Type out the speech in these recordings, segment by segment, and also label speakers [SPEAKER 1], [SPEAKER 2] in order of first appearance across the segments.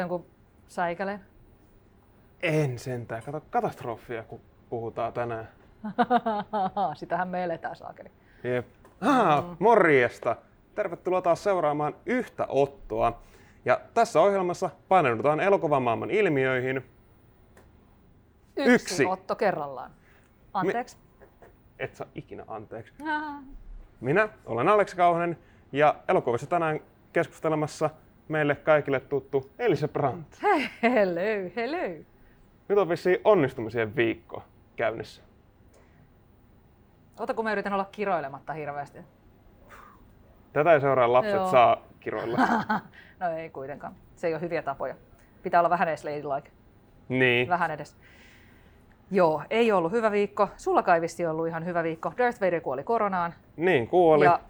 [SPEAKER 1] sen kun säikäleen?
[SPEAKER 2] En sentään. Kato katastrofia, kun puhutaan tänään.
[SPEAKER 1] Sitähän me eletään saakeli.
[SPEAKER 2] Jep. Ah, morjesta! Tervetuloa taas seuraamaan yhtä Ottoa. Ja tässä ohjelmassa paneudutaan elokuvamaailman ilmiöihin.
[SPEAKER 1] Yksi,
[SPEAKER 2] Yksi.
[SPEAKER 1] Otto kerrallaan. Anteeksi.
[SPEAKER 2] Et saa ikinä anteeksi.
[SPEAKER 1] Ah.
[SPEAKER 2] Minä olen Aleksi Kauhanen ja elokuvissa tänään keskustelemassa meille kaikille tuttu Elisa Brandt.
[SPEAKER 1] Hello, hello.
[SPEAKER 2] Nyt on vissiin onnistumisien viikko käynnissä.
[SPEAKER 1] Ota kun mä yritän olla kiroilematta hirveästi.
[SPEAKER 2] Tätä ei seuraa lapset
[SPEAKER 1] Joo.
[SPEAKER 2] saa kiroilla.
[SPEAKER 1] no ei kuitenkaan. Se ei ole hyviä tapoja. Pitää olla vähän edes ladylike.
[SPEAKER 2] niin.
[SPEAKER 1] Vähän edes. Joo, ei ollut hyvä viikko. Sulla kai vissiin ollut ihan hyvä viikko. Darth Vader kuoli koronaan.
[SPEAKER 2] Niin, kuoli.
[SPEAKER 1] Ja-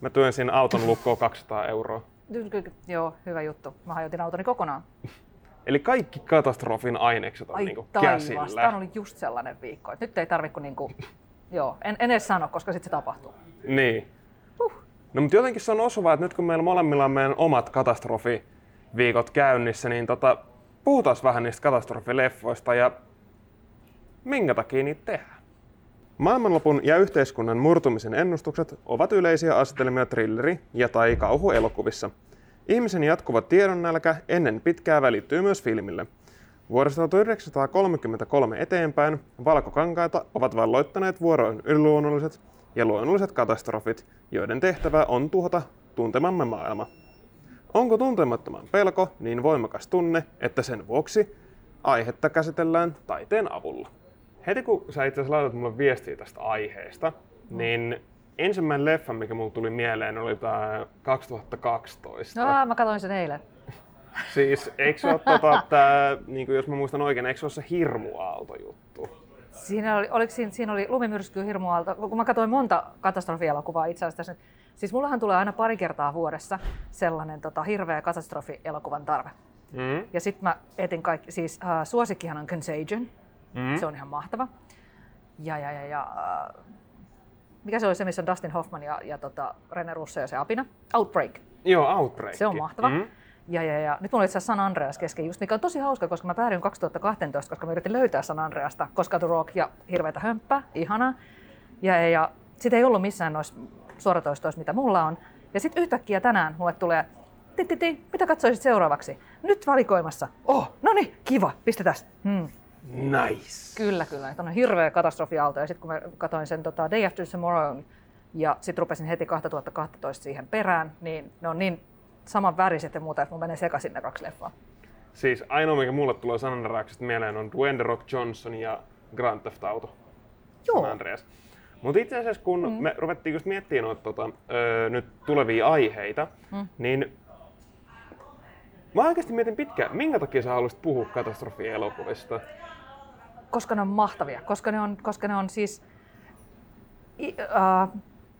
[SPEAKER 2] Mä työnsin auton lukkoon 200 euroa.
[SPEAKER 1] Joo, hyvä juttu. Mä hajotin autoni kokonaan.
[SPEAKER 2] Eli kaikki katastrofin ainekset on
[SPEAKER 1] Ai
[SPEAKER 2] niinku käsillä.
[SPEAKER 1] tämä oli just sellainen viikko. että Nyt ei tarvi kuin niinku, joo, en, en edes sano, koska sitten se tapahtuu.
[SPEAKER 2] Niin.
[SPEAKER 1] Huh.
[SPEAKER 2] No mutta jotenkin se on osuvaa, että nyt kun meillä molemmilla on meidän omat katastrofiviikot käynnissä, niin tota, puhutaan vähän niistä katastrofileffoista ja minkä takia niitä tehdään. Maailmanlopun ja yhteiskunnan murtumisen ennustukset ovat yleisiä asetelmia thrilleri- ja tai kauhuelokuvissa. Ihmisen jatkuva tiedonnälkä ennen pitkää välittyy myös filmille. Vuodesta 1933 eteenpäin valkokankaita ovat valloittaneet vuoroin yliluonnolliset ja luonnolliset katastrofit, joiden tehtävä on tuhota tuntemamme maailma. Onko tuntemattoman pelko niin voimakas tunne, että sen vuoksi aihetta käsitellään taiteen avulla? Heti kun sä itse asiassa laitat mulle viestiä tästä aiheesta, niin ensimmäinen leffa, mikä mulle tuli mieleen, oli tämä 2012.
[SPEAKER 1] No, mä katsoin sen eilen.
[SPEAKER 2] Siis eikö se ole tota, tää, niin kuin jos mä muistan oikein, eikö se ole se hirmuaalto-juttu?
[SPEAKER 1] Siinä oli, oliko siinä, siinä oli lumimyrsky hirmualta, kun mä katsoin monta katastrofielokuvaa itse asiassa. nyt. Siis mullahan tulee aina pari kertaa vuodessa sellainen tota, hirveä katastrofielokuvan tarve.
[SPEAKER 2] Mm.
[SPEAKER 1] Ja sitten mä etin kaikki, siis äh, suosikkihan on Contagion,
[SPEAKER 2] Mm.
[SPEAKER 1] se on ihan mahtava. Ja, ja, ja, ja äh, mikä se oli se, missä on Dustin Hoffman ja, ja tota, Rene Russo ja se apina? Outbreak.
[SPEAKER 2] Joo, Outbreak.
[SPEAKER 1] Se on mahtava.
[SPEAKER 2] Mm.
[SPEAKER 1] Ja, ja, ja nyt mulla oli itse San Andreas kesken, just mikä on tosi hauska, koska mä päädyin 2012, koska mä yritin löytää San Andreasta, koska The Rock ja hirveätä hömppää, ihana. Ja, ja, ja sit ei ollut missään noissa suoratoistoissa, mitä mulla on. Ja sitten yhtäkkiä tänään mulle tulee, ti, ti, ti, mitä katsoisit seuraavaksi? Nyt valikoimassa. Oh, no niin, kiva, pistetään. Hmm.
[SPEAKER 2] Nice.
[SPEAKER 1] Kyllä, kyllä. On hirveä katastrofiaalto. Ja sitten kun mä katsoin sen tota, Day After Tomorrow ja sitten rupesin heti 2012 siihen perään, niin ne on niin saman väriset ja muuta, että mun menee sekaisin ne kaksi leffaa.
[SPEAKER 2] Siis ainoa, mikä mulle tulee San Andreasista mieleen, on Dwayne Rock Johnson ja Grand Theft Auto.
[SPEAKER 1] Joo.
[SPEAKER 2] Andreas. Mutta itse asiassa kun mm. me ruvettiin just miettimään noita tota, öö, nyt tulevia aiheita, mm. niin mä oikeasti mietin pitkään, minkä takia sä haluaisit puhua katastrofielokuvista?
[SPEAKER 1] Koska ne on mahtavia, koska ne on, koska ne on siis äh,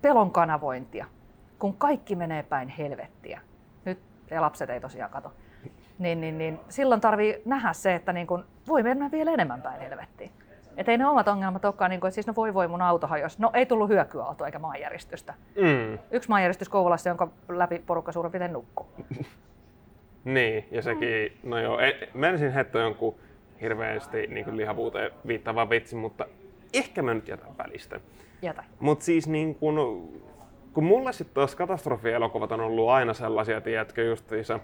[SPEAKER 1] pelon kanavointia, kun kaikki menee päin helvettiä. Nyt ja lapset ei tosiaan kato. Niin, niin, niin silloin tarvii nähdä se, että niin kun voi mennä vielä enemmän päin helvettiin. Että ei ne omat ongelmat olekaan, niin kuin, että siis no voi voi mun auto hajosi. No ei tullut hyökyaalto eikä maanjäristystä.
[SPEAKER 2] Mm.
[SPEAKER 1] Yksi maanjäristys Kouvolassa, jonka läpi porukka suurin piirtein nukkuu.
[SPEAKER 2] Niin, ja sekin, no joo, e- menisin heittää jonkun hirveästi niin kuin lihavuuteen viittaava vitsi, mutta ehkä mä nyt jätän välistä.
[SPEAKER 1] Jätä.
[SPEAKER 2] Mutta siis niin kun, kun mulle sitten taas katastrofielokuvat on ollut aina sellaisia, tiedätkö, justiinsa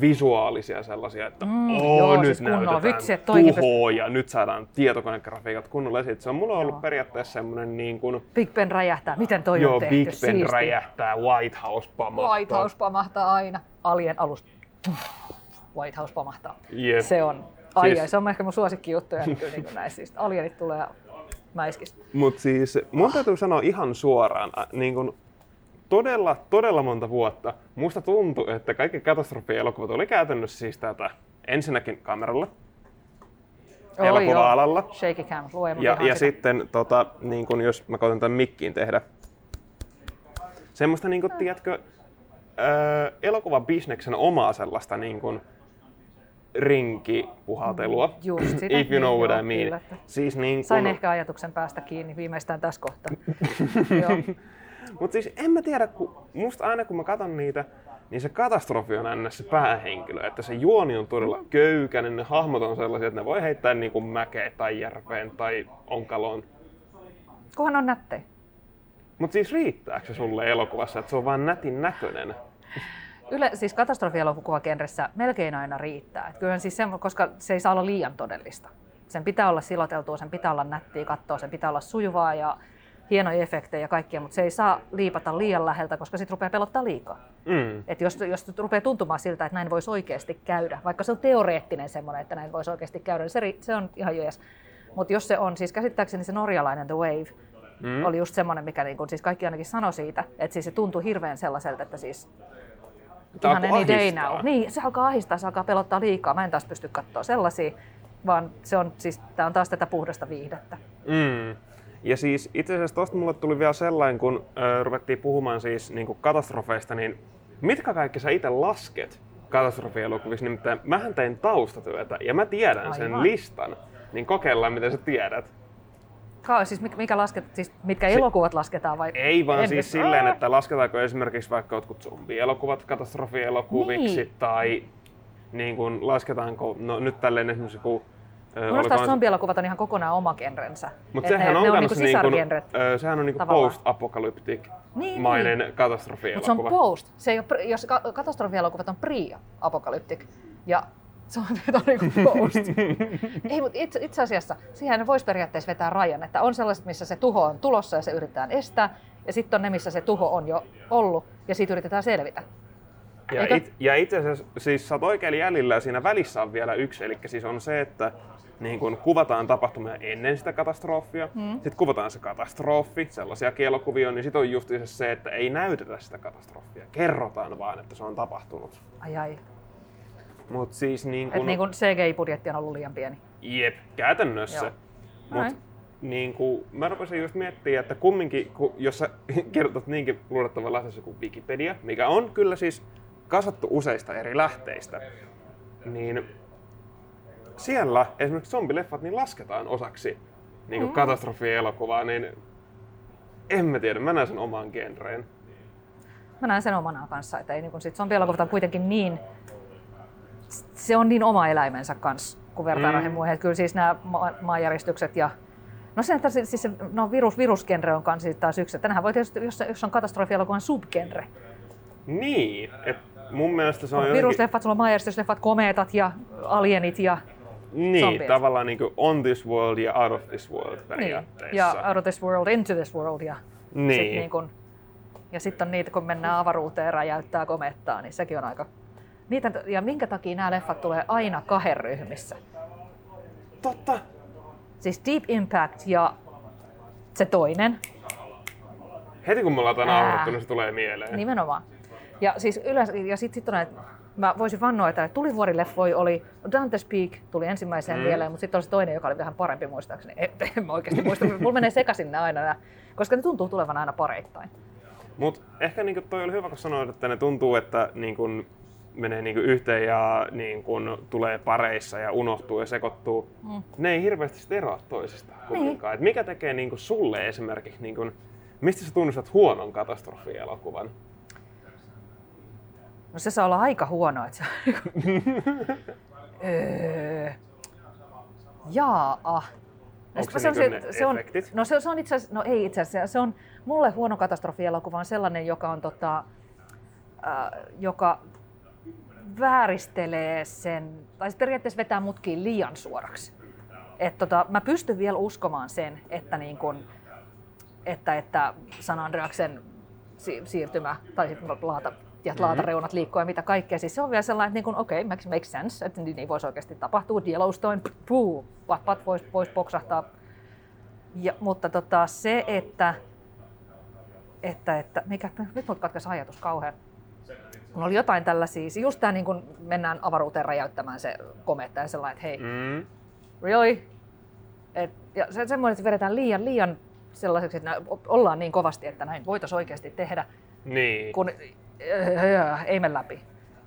[SPEAKER 2] visuaalisia sellaisia, että
[SPEAKER 1] Mm,
[SPEAKER 2] Oo,
[SPEAKER 1] joo,
[SPEAKER 2] nyt
[SPEAKER 1] siis
[SPEAKER 2] näytetään
[SPEAKER 1] Vitsi,
[SPEAKER 2] tuhoa ja nyt saadaan tietokonegrafiikat kunnolla esiin. Se on mulla ollut
[SPEAKER 1] Joo.
[SPEAKER 2] periaatteessa semmoinen niin kuin,
[SPEAKER 1] Big Ben räjähtää. Miten toi
[SPEAKER 2] joo,
[SPEAKER 1] on tehty?
[SPEAKER 2] Big Ben
[SPEAKER 1] Siistiä.
[SPEAKER 2] räjähtää, White House pamahtaa.
[SPEAKER 1] White House pamahtaa aina. Alien alusta. White House pamahtaa.
[SPEAKER 2] Jep.
[SPEAKER 1] Se on. Ai,
[SPEAKER 2] Siis-
[SPEAKER 1] ai, se on ehkä mun suosikkijuttuja niin kyllä, niin kuin näistä. Siis alienit tulee mäiskistä.
[SPEAKER 2] Mutta siis mun täytyy sanoa ihan suoraan, ä, niin kun todella, todella monta vuotta musta tuntui, että kaikki katastrofielokuvat oli käytännössä siis tätä ensinnäkin kameralla,
[SPEAKER 1] Oi,
[SPEAKER 2] elokuva-alalla.
[SPEAKER 1] Shaky cam, lue
[SPEAKER 2] Ja, ja
[SPEAKER 1] sitä.
[SPEAKER 2] sitten, tota, niin kun jos mä koitan tämän mikkiin tehdä, semmoista, niin kun, tiedätkö, öö, elokuvabisneksen omaa sellaista niin kun, rinkipuhaltelua.
[SPEAKER 1] Just sitä,
[SPEAKER 2] If you know
[SPEAKER 1] niin
[SPEAKER 2] what I mean.
[SPEAKER 1] kyllä,
[SPEAKER 2] Siis niin
[SPEAKER 1] Sain
[SPEAKER 2] kun,
[SPEAKER 1] ehkä ajatuksen päästä kiinni viimeistään tässä kohtaa.
[SPEAKER 2] Mutta siis en mä tiedä, kun musta aina kun mä katson niitä, niin se katastrofi on aina se päähenkilö. Että se juoni on todella köykäinen, ne hahmot on sellaisia, että ne voi heittää niin kuin mäkeen tai järveen tai onkaloon.
[SPEAKER 1] Kunhan on nättejä.
[SPEAKER 2] Mutta siis riittääkö se sulle elokuvassa, että se on vain nätin näköinen?
[SPEAKER 1] Yle, siis katastrofielokuvakenressä melkein aina riittää. Et kyllä siis se, koska se ei saa olla liian todellista. Sen pitää olla siloteltua, sen pitää olla nättiä katsoa, sen pitää olla sujuvaa ja hienoja efektejä ja kaikkia, mutta se ei saa liipata liian läheltä, koska sitten rupeaa pelottaa liikaa.
[SPEAKER 2] Mm.
[SPEAKER 1] Et jos, jos rupeaa tuntumaan siltä, että näin voisi oikeasti käydä, vaikka se on teoreettinen semmoinen, että näin voisi oikeasti käydä, niin se, se on ihan jees. Mutta jos se on, siis käsittääkseni se norjalainen The Wave, mm. oli just semmoinen, mikä niin kun, siis kaikki ainakin sanoi siitä, että siis se tuntui hirveän sellaiselta, että siis
[SPEAKER 2] Tämä
[SPEAKER 1] ihan any day now. Niin, se alkaa ahistaa, se alkaa pelottaa liikaa. Mä en taas pysty katsoa sellaisia, vaan se on, siis, tää on taas tätä puhdasta viihdettä.
[SPEAKER 2] Mm. Ja siis itse asiassa tosta mulle tuli vielä sellainen, kun ö, ruvettiin puhumaan siis niin kuin katastrofeista, niin mitkä kaikki sä itse lasket katastrofielokuvissa? Nimittäin mähän tein taustatyötä ja mä tiedän sen
[SPEAKER 1] Aivan.
[SPEAKER 2] listan. Niin kokeillaan, miten sä tiedät.
[SPEAKER 1] Ka- siis mikä, lasket, siis mitkä elokuvat lasketaan vai?
[SPEAKER 2] Ei vaan
[SPEAKER 1] En-
[SPEAKER 2] siis
[SPEAKER 1] Aa!
[SPEAKER 2] silleen, että lasketaanko esimerkiksi vaikka jotkut zombielokuvat katastrofielokuviksi
[SPEAKER 1] Niin.
[SPEAKER 2] tai niin kuin lasketaanko, no nyt tälleen esimerkiksi kun...
[SPEAKER 1] mielestä
[SPEAKER 2] olikohan-
[SPEAKER 1] zombielokuvat on ihan kokonaan oma genrensä.
[SPEAKER 2] Mutta sehän
[SPEAKER 1] ne,
[SPEAKER 2] on,
[SPEAKER 1] ne on niinku
[SPEAKER 2] niinku,
[SPEAKER 1] sisargenret.
[SPEAKER 2] sehän on niinku
[SPEAKER 1] tavallaan.
[SPEAKER 2] post-apokalyptic
[SPEAKER 1] Niin,
[SPEAKER 2] mainen
[SPEAKER 1] Mutta se
[SPEAKER 2] katastrofielokuva.
[SPEAKER 1] on post. Se ei ole, jos ka- katastrofielokuvat on pre-apokalyptic. Ja se on, niinku post. ei, mutta itse, itse asiassa siihen voisi periaatteessa vetää rajan, että on sellaiset, missä se tuho on tulossa ja se yritetään estää. Ja sitten on ne, missä se tuho on jo ollut ja siitä yritetään selvitä.
[SPEAKER 2] Ja,
[SPEAKER 1] Eikö?
[SPEAKER 2] it, ja itse asiassa, siis sä oot oikein jäljellä ja siinä välissä on vielä yksi, eli siis on se, että niin kun kuvataan tapahtumia ennen sitä katastrofia, mm. sitten kuvataan se katastrofi, sellaisia kielokuvia, niin sitten on just se, että ei näytetä sitä katastrofia, kerrotaan vaan, että se on tapahtunut.
[SPEAKER 1] Ai ai.
[SPEAKER 2] Mutta siis niin kun,
[SPEAKER 1] niin kun CGI-budjetti on ollut liian pieni.
[SPEAKER 2] jep, käytännössä.
[SPEAKER 1] Joo.
[SPEAKER 2] Mut niin kuin, mä rupesin just miettimään, että kumminkin, kun, jos sä kirjoitat niinkin luotettavan lähteessä kuin Wikipedia, mikä on kyllä siis kasattu useista eri lähteistä, niin siellä esimerkiksi zombileffat niin lasketaan osaksi niin kuin katastrofielokuvaa, niin en mä tiedä, mä näen sen oman genreen.
[SPEAKER 1] Mä näen sen omana kanssa, että ei niin kun sit zombielokuvat on kuitenkin niin, se on niin oma eläimensä kanssa, kun vertaa
[SPEAKER 2] Mm.
[SPEAKER 1] noihin muihin. Että kyllä siis nämä ma- maanjäristykset ja No se, että siis se, no virus, virusgenre on kanssa sitten taas yksi. Tänähän voi tietysti, jos, jos on katastrofielokuvan subgenre.
[SPEAKER 2] Niin, että mun mielestä se on
[SPEAKER 1] On
[SPEAKER 2] jotenkin...
[SPEAKER 1] virusleffat, sulla on maanjäristysleffat, komeetat ja alienit ja
[SPEAKER 2] Niin,
[SPEAKER 1] zombiet.
[SPEAKER 2] tavallaan niin kuin on this world ja out of this world
[SPEAKER 1] Niin.
[SPEAKER 2] periaatteessa.
[SPEAKER 1] Ja out of this world, into this world. Ja
[SPEAKER 2] Niin.
[SPEAKER 1] sit niin kun, ja sitten on niitä, kun mennään avaruuteen räjäyttää komettaa, niin sekin on aika... Niitä, ja minkä takia nämä leffat tulee aina kahden ryhmissä?
[SPEAKER 2] Totta.
[SPEAKER 1] Siis Deep Impact ja se toinen,
[SPEAKER 2] Heti kun me ollaan nauhoitettu, niin se tulee mieleen.
[SPEAKER 1] nimenomaan. Ja siis yleensä, ja sitten sit on näitä, mä voisin vannoa, että tulivuorileffoi oli, Dante's Peak tuli ensimmäiseen
[SPEAKER 2] Mm.
[SPEAKER 1] mieleen, mutta sitten oli se toinen, joka oli vähän parempi muistaakseni. En, en mä oikeasti muista, mulla menee sekaisin ne aina, koska ne tuntuu tulevan aina pareittain.
[SPEAKER 2] Mut ehkä niin toi oli hyvä, kun sanoit, että ne tuntuu, että niin kun menee niin yhteen ja niin kun tulee pareissa ja unohtuu ja sekoittuu.
[SPEAKER 1] Mm.
[SPEAKER 2] Ne ei hirveästi eroa toisistaan kumminkaan. Et mikä tekee niin kun sulle esimerkiksi, niin kun, mistä sä tunnistat huonon katastrofielokuvan?
[SPEAKER 1] No se saa olla aika huono, että se öö, Jaa.
[SPEAKER 2] Onko se
[SPEAKER 1] Se
[SPEAKER 2] niinku ne
[SPEAKER 1] se on, no se, se on itse asiassa, no ei itse asiassa, se on mulle huono katastrofielokuva on sellainen, joka on tota, äh, joka vääristelee sen, tai siis periaatteessa vetää mutkiin liian suoraksi. Et tota, mä pystyn vielä uskomaan sen, että, niin kun, että, että San Andreaksen si- siirtymä, tai laata, ja
[SPEAKER 2] Mhm.
[SPEAKER 1] laatareunat liikkuu ja mitä kaikkea. Siis se on vielä sellainen, että niin okei, okay, makes, makes sense, että niin, niin voisi oikeasti tapahtua. Yellowstone, puu, pat, voisi vois poksahtaa. Ja, mutta tota, se, että, että, että mikä, nyt mut katkesi ajatus kauhean. Kun oli jotain tällaisia, siis just tämä niin kun mennään avaruuteen räjäyttämään se kometta ja sellainen, että hei,
[SPEAKER 2] Mm.
[SPEAKER 1] really? Et, ja se, semmoinen, että se vedetään liian, liian sellaiseksi, että ollaan niin kovasti, että näin voitaisiin oikeasti tehdä,
[SPEAKER 2] Niin.
[SPEAKER 1] kun äh, ei mene läpi.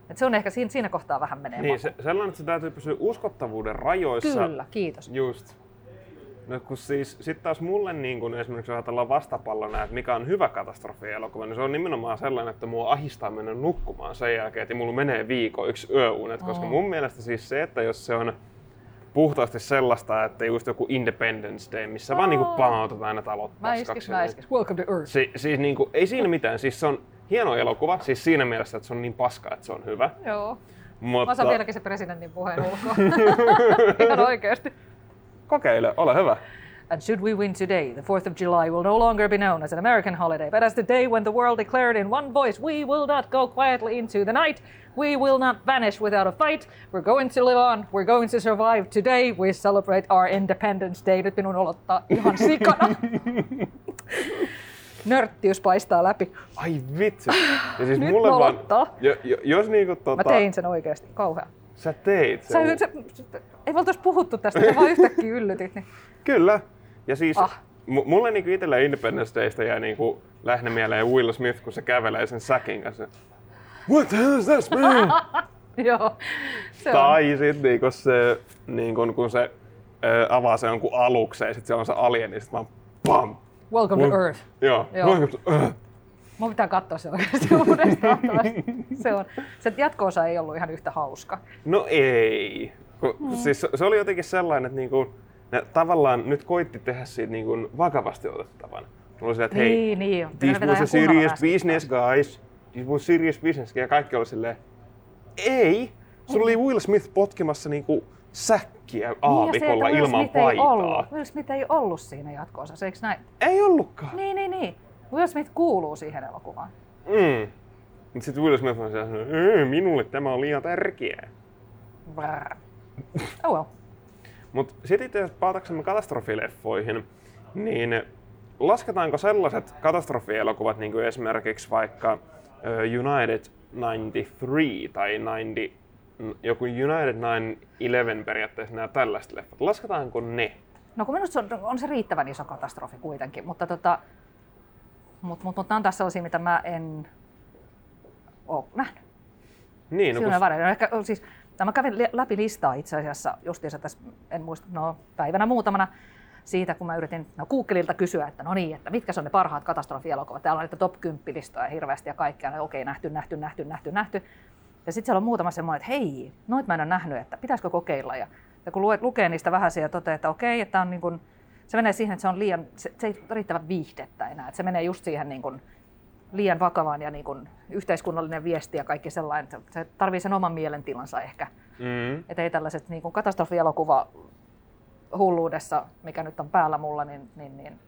[SPEAKER 1] Et se on ehkä siinä, siinä kohtaa vähän menee
[SPEAKER 2] Niin,
[SPEAKER 1] maku.
[SPEAKER 2] se, sellainen, että se täytyy pysyä uskottavuuden rajoissa.
[SPEAKER 1] Kyllä, kiitos.
[SPEAKER 2] Just. No kun siis, sit taas mulle niin kun esimerkiksi ajatellaan vastapallona, että mikä on hyvä katastrofielokuva, niin se on nimenomaan sellainen, että mua ahistaa mennä nukkumaan sen jälkeen, että mulla menee viikko yksi yöunet, koska mun mielestä siis se, että jos se on puhtaasti sellaista, että just joku Independence Day, missä vaan niinku
[SPEAKER 1] Aa.
[SPEAKER 2] pamautetaan ne talot paskaksi.
[SPEAKER 1] mä
[SPEAKER 2] niin-
[SPEAKER 1] iskis. Welcome to Earth.
[SPEAKER 2] Si- siis niinku, ei siinä mitään, siis se on hieno elokuva, siis siinä mielessä, että se on niin paska, että se on hyvä.
[SPEAKER 1] Joo.
[SPEAKER 2] Mutta
[SPEAKER 1] Mä saan vieläkin se presidentin puheen ulkoa. Ihan oikeesti.
[SPEAKER 2] Kokeile, ole hyvä.
[SPEAKER 1] And should we win today, the 4th of July will no longer be known as an American holiday, but as the day when the world declared in one voice, we will not go quietly into the night, we will not vanish without a fight, we're going to live on, we're going to survive today, we celebrate our Independence Day. Nyt minun olottaa ihan sikana. Nörttiys paistaa läpi.
[SPEAKER 2] Ai vitsi. Ja siis
[SPEAKER 1] Nyt
[SPEAKER 2] mulle vaan, jo, jo, jos niinku tota,
[SPEAKER 1] Mä tein sen oikeasti, kauhea.
[SPEAKER 2] Sä teit
[SPEAKER 1] Sä,
[SPEAKER 2] sen.
[SPEAKER 1] sä, ei me puhuttu tästä, sä vaan yhtäkkiä yllytit. Niin.
[SPEAKER 2] Kyllä. Ja siis
[SPEAKER 1] Ah.
[SPEAKER 2] m- mulle niinku itellä Independence Daystä jää niinku lähinnä mieleen Will Smith, kun se kävelee sen säkin kanssa. What the hell is this, man?
[SPEAKER 1] Joo, se
[SPEAKER 2] tai sit niinku se, niinku, kun se ö, avaa se jonkun aluksen ja sit se on se alieni, niin sit vaan pam.
[SPEAKER 1] Welcome to Earth.
[SPEAKER 2] Joo.
[SPEAKER 1] Joo.
[SPEAKER 2] Welcome to Earth.
[SPEAKER 1] Mun pitää katsoa se oikeasti uudestaan. se, on, se jatko-osa ei ollut ihan yhtä hauska.
[SPEAKER 2] No ei. Kun,
[SPEAKER 1] Mm.
[SPEAKER 2] siis se- oli jotenkin sellainen, että niinku, ne tavallaan nyt koitti tehdä siitä niinku vakavasti otettavan. Mulla oli se, että hei,
[SPEAKER 1] niin, niin.
[SPEAKER 2] this was a serious business, guys. This was serious business. Ja kaikki oli silleen, ei. Sulla oli Will Smith potkimassa niinku säkkiä
[SPEAKER 1] Niin,
[SPEAKER 2] aavikolla
[SPEAKER 1] Will
[SPEAKER 2] ilman
[SPEAKER 1] Smith ei
[SPEAKER 2] paitaa.
[SPEAKER 1] ollut. Will Smith ei ollut siinä jatko-osassa, eikö näin?
[SPEAKER 2] Ei ollutkaan.
[SPEAKER 1] Niin, niin, niin. Will Smith kuuluu siihen elokuvaan.
[SPEAKER 2] Mm. Mut sit Will Smith on "Ei, minulle tämä on liian tärkeää.
[SPEAKER 1] Brr. Oh well.
[SPEAKER 2] Mutta sitten itse asiassa palataksemme katastrofileffoihin, niin lasketaanko sellaiset katastrofielokuvat, niin kuin esimerkiksi vaikka United 93 tai 90, n- joku United 9-11 periaatteessa nämä tällaiset leffat, lasketaanko ne?
[SPEAKER 1] No kun minusta se on, on se riittävän iso katastrofi kuitenkin, mutta tota, mut, mut, mut nämä on taas sellaisia, mitä mä en ole nähnyt.
[SPEAKER 2] Niin, no, kun,
[SPEAKER 1] varrella. Ehkä, siis, tai mä kävin läpi listaa itse asiassa justiinsa tässä, en muista, no päivänä muutamana siitä, kun mä yritin no, Googlelilta kysyä, että no niin, että mitkä on ne parhaat katastrofielokuvat. Täällä on niitä top 10 listoja hirveästi ja kaikkea. No, okei, nähty, nähty, nähty, nähty, nähty. Ja sitten siellä on muutama semmoinen, että hei, noit mä en ole nähnyt, että pitäisikö kokeilla. Ja, ja kun luet, lukee niistä vähän ja toteaa, että okei, että on niin kuin, se menee siihen, että se on liian, se, se ei riittävän viihdettä enää. Että se menee just siihen niin kuin, liian vakavaan ja niin kuin, yhteiskunnallinen viesti ja kaikki sellainen. että Se tarvii sen oman mielentilansa ehkä.
[SPEAKER 2] mm,
[SPEAKER 1] Että ei tällaiset niin kuin katastrofielokuva hulluudessa, mikä nyt on päällä mulla, niin, niin, niin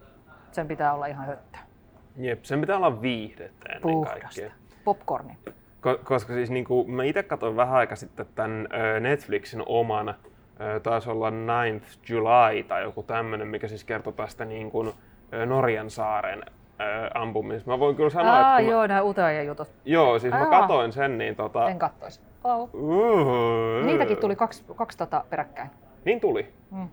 [SPEAKER 1] sen pitää olla ihan höttö.
[SPEAKER 2] jep, sen pitää olla viihdettä ennen
[SPEAKER 1] Puhdasta.
[SPEAKER 2] kaikkea.
[SPEAKER 1] Popcorni.
[SPEAKER 2] Ko- koska siis niinku, mä itse katsoin vähän aika sitten tämän Netflixin oman, taisi olla 9th July tai joku tämmönen, mikä siis kertoi tästä niin kuin, Norjan saaren ampumisesta. Mä voin kyllä sanoa,
[SPEAKER 1] Aa,
[SPEAKER 2] että
[SPEAKER 1] joo, nämä Utajan jutut.
[SPEAKER 2] Mä, joo, siis mä
[SPEAKER 1] Aa.
[SPEAKER 2] katoin sen, niin tota...
[SPEAKER 1] En kattoisi. Oh. Niitäkin tuli kaksi, kaksi tota peräkkäin.
[SPEAKER 2] Niin tuli.
[SPEAKER 1] Mm.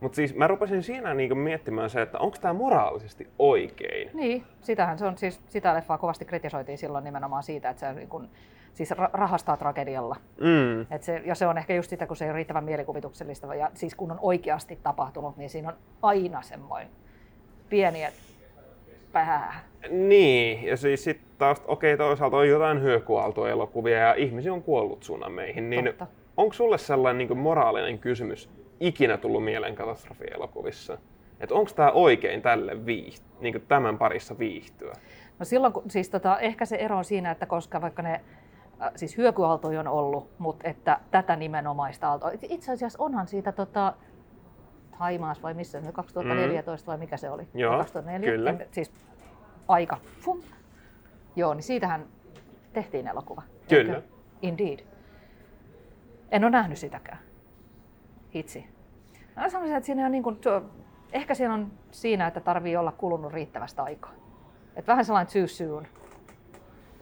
[SPEAKER 2] Mutta siis mä rupesin siinä niinku miettimään se, että onko tämä moraalisesti oikein.
[SPEAKER 1] Niin, sitähän se on, siis sitä leffaa kovasti kritisoitiin silloin nimenomaan siitä, että se niin kun, siis ra- rahastaa tragedialla.
[SPEAKER 2] Mm.
[SPEAKER 1] Et se, ja se on ehkä just sitä, kun se ei ole riittävän mielikuvituksellista, ja siis kun on oikeasti tapahtunut, niin siinä on aina semmoinen pieni, että.
[SPEAKER 2] Niin, ja siis sitten taas, okei, toisaalta on jotain hyökyaaltoelokuvia ja ihmisiä on kuollut tsunameihin, niin
[SPEAKER 1] Totta.
[SPEAKER 2] onko sulle sellainen niin moraalinen kysymys ikinä tullut mieleen katastrofielokuvissa? Että onko tämä oikein tälle viiht- niin tämän parissa viihtyä?
[SPEAKER 1] No silloin, kun, siis tota, ehkä se ero on siinä, että koska vaikka ne siis hyökyaaltoja on ollut, mutta että tätä nimenomaista aaltoa. Itse asiassa onhan siitä tota, Haimaas vai missä, se 2014 vai mikä se oli?
[SPEAKER 2] Mm. Joo,
[SPEAKER 1] 2004.
[SPEAKER 2] kyllä.
[SPEAKER 1] En- siis aika. Fum. Joo, niin siitähän tehtiin elokuva.
[SPEAKER 2] Kyllä.
[SPEAKER 1] Eikö? Indeed. En ole nähnyt sitäkään. Hitsi. Mä sanoisin, että siinä on niin kuin, ehkä siinä on siinä, että tarvii olla kulunut riittävästä aikaa. Et vähän sellainen soon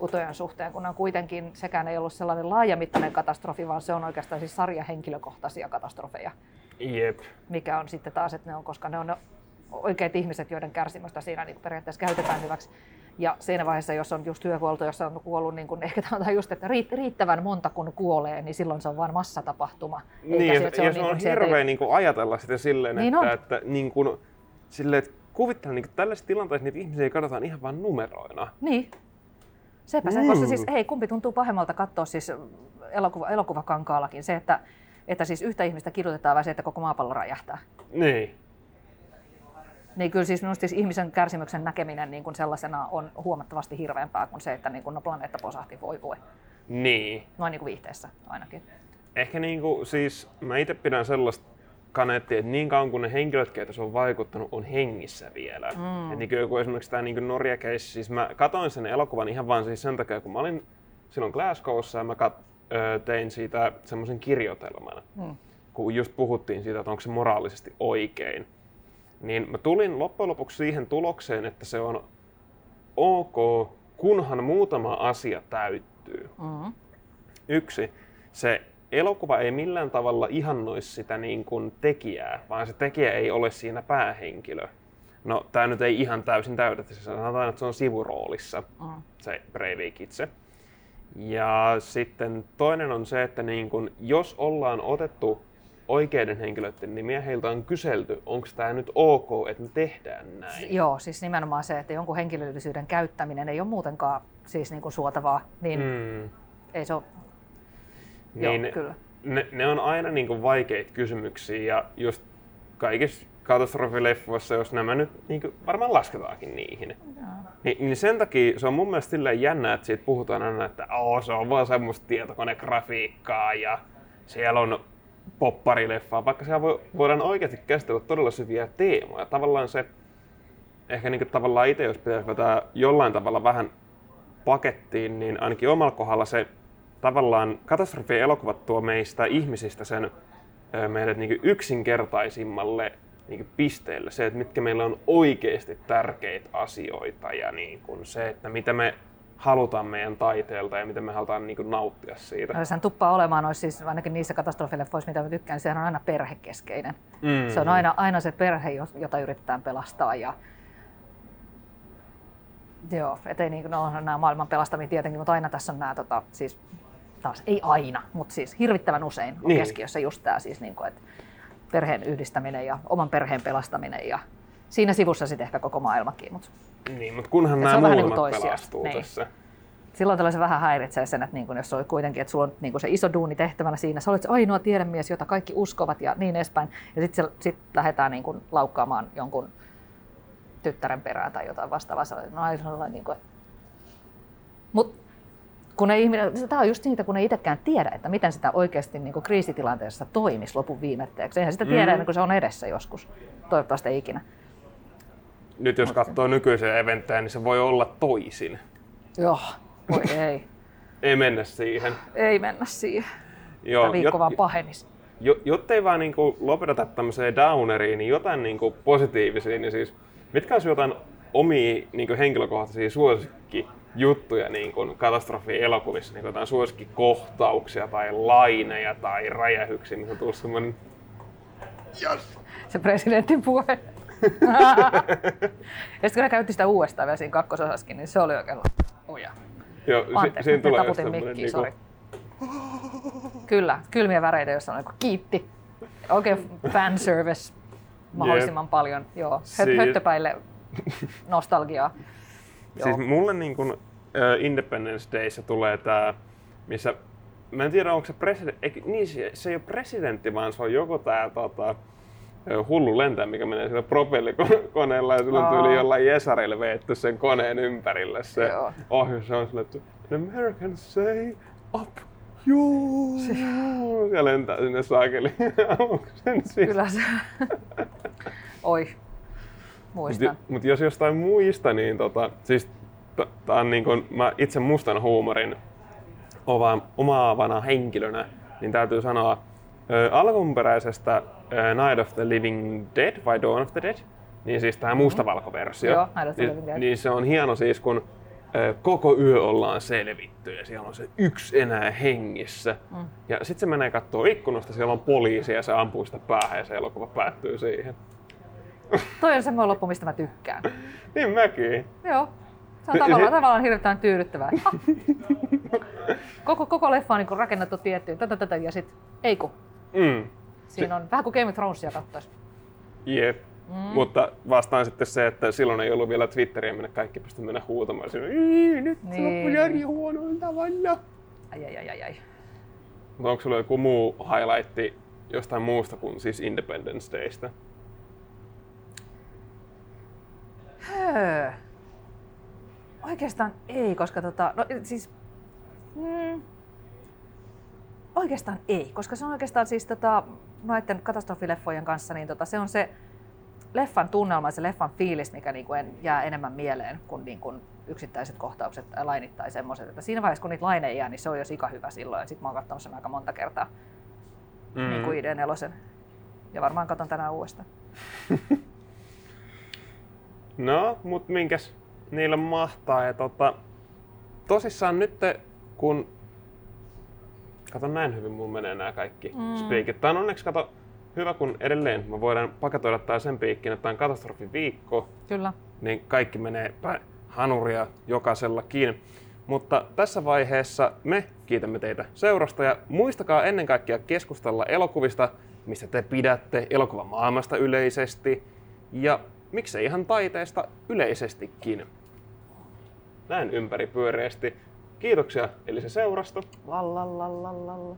[SPEAKER 1] utojen suhteen, kun on kuitenkin sekään ei ollut sellainen laajamittainen katastrofi, vaan se on oikeastaan siis sarjahenkilökohtaisia katastrofeja,
[SPEAKER 2] Jep.
[SPEAKER 1] mikä on sitten taas, että ne on, koska ne on ne oikeat ihmiset, joiden kärsimystä siinä niin periaatteessa käytetään hyväksi. Ja siinä vaiheessa, jos on just työhuolto, jossa on kuollut niin kun, ehkä tämä just, että riittävän monta kun kuolee, niin silloin se on vain massatapahtuma.
[SPEAKER 2] Niin, Eikä ja se, on, se on niin hirveä ei... niin kuin ajatella sitä silleen, niin että, että niin kuin, silleen, että kuvittelen niin tällaisessa tilanteessa niitä ihmisiä katsotaan ihan vain numeroina.
[SPEAKER 1] Niin. Sepä se, mm. koska siis hei, kumpi tuntuu pahemmalta katsoa siis elokuva, elokuvakankaallakin, se, että, että siis yhtä ihmistä kidutetaan vai se, että koko maapallo räjähtää.
[SPEAKER 2] Niin.
[SPEAKER 1] Niin kyllä siis minusta siis ihmisen kärsimyksen näkeminen niin kuin sellaisena on huomattavasti hirveämpää kuin se, että niin kuin, no planeetta posahti, voi voi.
[SPEAKER 2] Niin.
[SPEAKER 1] Noin niin kuin viihteessä ainakin.
[SPEAKER 2] Ehkä niin kuin, siis mä itse pidän sellaista kaneettia, että niin kauan kuin ne henkilöt, keitä se on vaikuttanut, on hengissä vielä. Mm. Et niin kuin joku esimerkiksi tämä niin Norja case, siis mä katoin sen elokuvan ihan vaan siis sen takia, kun mä olin silloin Glasgowssa ja mä kat, tein siitä semmoisen kirjoitelman, mm. kun just puhuttiin siitä, että onko se moraalisesti oikein niin mä tulin loppujen lopuksi siihen tulokseen, että se on ok, kunhan muutama asia täyttyy. Mm-hmm. Yksi, se elokuva ei millään tavalla ihannoisi sitä niin kuin tekijää, vaan se tekijä ei ole siinä päähenkilö. No, tämä nyt ei ihan täysin täydetä, se sanotaan, että se on sivuroolissa, mm. se Breivik itse. Ja sitten toinen on se, että niin kun, jos ollaan otettu oikeiden henkilöiden nimiä, heiltä on kyselty, onko tämä nyt ok, että me tehdään näin.
[SPEAKER 1] Joo, siis nimenomaan se, että jonkun henkilöllisyyden käyttäminen ei ole muutenkaan siis niin kuin suotavaa, niin mm. ei se ole...
[SPEAKER 2] Niin, Joo, kyllä. Ne, ne on aina niin kuin vaikeita kysymyksiä ja just kaikissa katastrofileffoissa, jos nämä nyt niin kuin varmaan lasketaankin niihin. Niin, niin sen takia se on mun mielestä silleen jännä, että siitä puhutaan aina, että oh, se on vaan semmoista tietokonegrafiikkaa ja siellä on popparileffaa, vaikka siellä voi, voidaan oikeasti käsitellä todella syviä teemoja. Tavallaan se, ehkä niin kuin tavallaan itse, jos pitäisi vetää jollain tavalla vähän pakettiin, niin ainakin omalla kohdalla se tavallaan katastrofien elokuvat tuo meistä ihmisistä sen meidät niin yksinkertaisimmalle niin pisteelle. Se, että mitkä meillä on oikeasti tärkeitä asioita ja niin kuin se, että mitä me halutaan meidän taiteelta ja miten me halutaan niin nauttia siitä.
[SPEAKER 1] No, sehän tuppaa olemaan, olisi siis ainakin niissä katastrofileffoissa, mitä mä tykkään, sehän on aina perhekeskeinen. Mm-hmm. Se on aina, aina se perhe, jota yritetään pelastaa. Ja... Joo, ettei niin, no, nämä maailman pelastamia tietenkin, mutta aina tässä on nämä, tota, siis taas ei aina, mutta siis hirvittävän usein on niin. keskiössä just tämä siis, niin kuin, että perheen yhdistäminen ja oman perheen pelastaminen ja siinä sivussa sitten ehkä koko maailmakin. Mutta
[SPEAKER 2] niin, mutta kunhan nämä molemmat niin pelastuu niin. tässä.
[SPEAKER 1] Silloin se vähän häiritsee sen, että niin kun, jos on kuitenkin, että sulla on niin se iso duuni tehtävänä siinä, sä olet se ainoa tiedemies, jota kaikki uskovat ja niin edespäin. Ja sitten sit lähdetään niin kun, laukkaamaan jonkun tyttären perään tai jotain vastaavaa. No, niin kuin, Mut, kun ei ihminen, tämä on just niitä, kun ei itsekään tiedä, että miten sitä oikeasti niin kuin kriisitilanteessa toimisi lopun viimetteeksi. Eihän sitä tiedä mm. ennen kuin se on edessä joskus. Toivottavasti ei ikinä
[SPEAKER 2] nyt jos katsoo nykyisiä eventtejä, niin se voi olla toisin.
[SPEAKER 1] Joo, voi ei.
[SPEAKER 2] ei mennä siihen.
[SPEAKER 1] Ei mennä siihen. Joo, Tämä viikko jot, vaan pahenisi.
[SPEAKER 2] Jo, jottei vaan niin kuin lopeteta tämmöiseen downeriin, niin jotain niin kuin positiivisia, niin siis mitkä olisi jotain omia niin kuin henkilökohtaisia suosikkijuttuja niin kuin katastrofi-elokuvissa, niin kuin jotain suosikkikohtauksia tai laineja tai räjähyksiä, missä on tullut semmoinen
[SPEAKER 1] yes. Se presidentin puhe. ja sitten kun ne käytti sitä uudestaan vielä siinä kakkososaskin, niin se oli oikein uja.
[SPEAKER 2] Joo, Anteeksi, siinä tulee taputin
[SPEAKER 1] mikkiä, niinku... sori. Kyllä, kylmiä väreitä, joissa on niin kiitti. Oikein fanservice mahdollisimman yep. paljon. Joo, Hö- siis... höttöpäille nostalgiaa.
[SPEAKER 2] Joo. Siis mulle niin kuin, uh, Independence Dayssä tulee tämä, missä mä en tiedä onko se presidentti, niin se, se ei ole presidentti, vaan se on joku tämä tota, hullu lentää, mikä menee sillä propellikoneella ja silloin tyyli jollain Jesarille veetty sen koneen ympärille se ohjus. Se on sillä, että the Americans say up Joo, ja lentää sinne saakeliin aluksen
[SPEAKER 1] Kyllä se. Oi, muistan. Mutta
[SPEAKER 2] mut jos jostain muista, niin tota, siis tää on niin kun, mä itse mustan huumorin omaavana henkilönä, niin täytyy sanoa, alkuperäisestä Night of the Living Dead vai Dawn of the Dead, niin siis tämä mustavalkoversio,
[SPEAKER 1] Joo.
[SPEAKER 2] Niin, niin se on hieno siis, kun koko yö ollaan selvitty ja siellä on se yksi enää hengissä. Mm. Ja sitten se menee katsoa ikkunasta, siellä on poliisi ja se ampuu sitä päähän ja se elokuva päättyy siihen.
[SPEAKER 1] Toi on semmoinen loppu, mistä mä tykkään.
[SPEAKER 2] niin mäkin.
[SPEAKER 1] Joo. Se on tavallaan, tavallaan hirveän tyydyttävää. Ah. Koko, koko leffa on niin rakennettu tiettyyn, tätä, tätä, ja sitten ei kun.
[SPEAKER 2] Mm.
[SPEAKER 1] Siinä on vähän kuin Game of Thronesia katsoisi.
[SPEAKER 2] Jep. Mm. Mutta vastaan sitten se, että silloin ei ollut vielä Twitteriä, minne kaikki pystyi mennä huutamaan. Siinä, nyt niin. loppui järji huonoin tavalla.
[SPEAKER 1] Ai, ai, ai, ai, ai.
[SPEAKER 2] Mutta onko sulla joku muu highlighti jostain muusta kuin siis Independence Daystä?
[SPEAKER 1] Oikeastaan ei, koska tota, no siis, mm, oikeastaan ei, koska se on oikeastaan siis tota, noiden katastrofileffojen kanssa, niin tota, se on se leffan tunnelma, se leffan fiilis, mikä niin kuin jää enemmän mieleen kuin, niin kuin yksittäiset kohtaukset tai lainit tai semmoiset. Että siinä vaiheessa, kun niitä laineja jää, niin se on jo sika hyvä silloin. Sitten mä oon katsonut sen aika monta kertaa, mm. niin kuin ID nelosen. Ja varmaan katon tänään uudestaan.
[SPEAKER 2] no, mut minkäs niillä mahtaa. Ja tota, tosissaan nyt, kun Kato näin hyvin mun menee nämä kaikki mm. spiikit. Tää on onneksi kato, hyvä, kun edelleen me voidaan paketoida tää sen piikkin, että tämä on katastrofiviikko.
[SPEAKER 1] Kyllä.
[SPEAKER 2] Niin kaikki menee päin hanuria jokaisellakin. Mutta tässä vaiheessa me kiitämme teitä seurasta ja muistakaa ennen kaikkea keskustella elokuvista, mistä te pidätte, elokuvamaailmasta yleisesti ja miksei ihan taiteesta yleisestikin. Näin ympäri pyöreästi. Kiitoksia Elisa seurasta.
[SPEAKER 1] Lallalallalalla.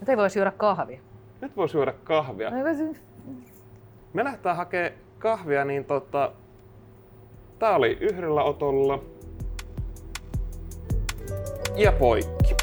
[SPEAKER 1] Nyt ei voisi juoda kahvia.
[SPEAKER 2] Nyt voisi juoda kahvia. Me lähdetään hakemaan kahvia, niin tota... Tää oli yhdellä otolla. Ja poikki.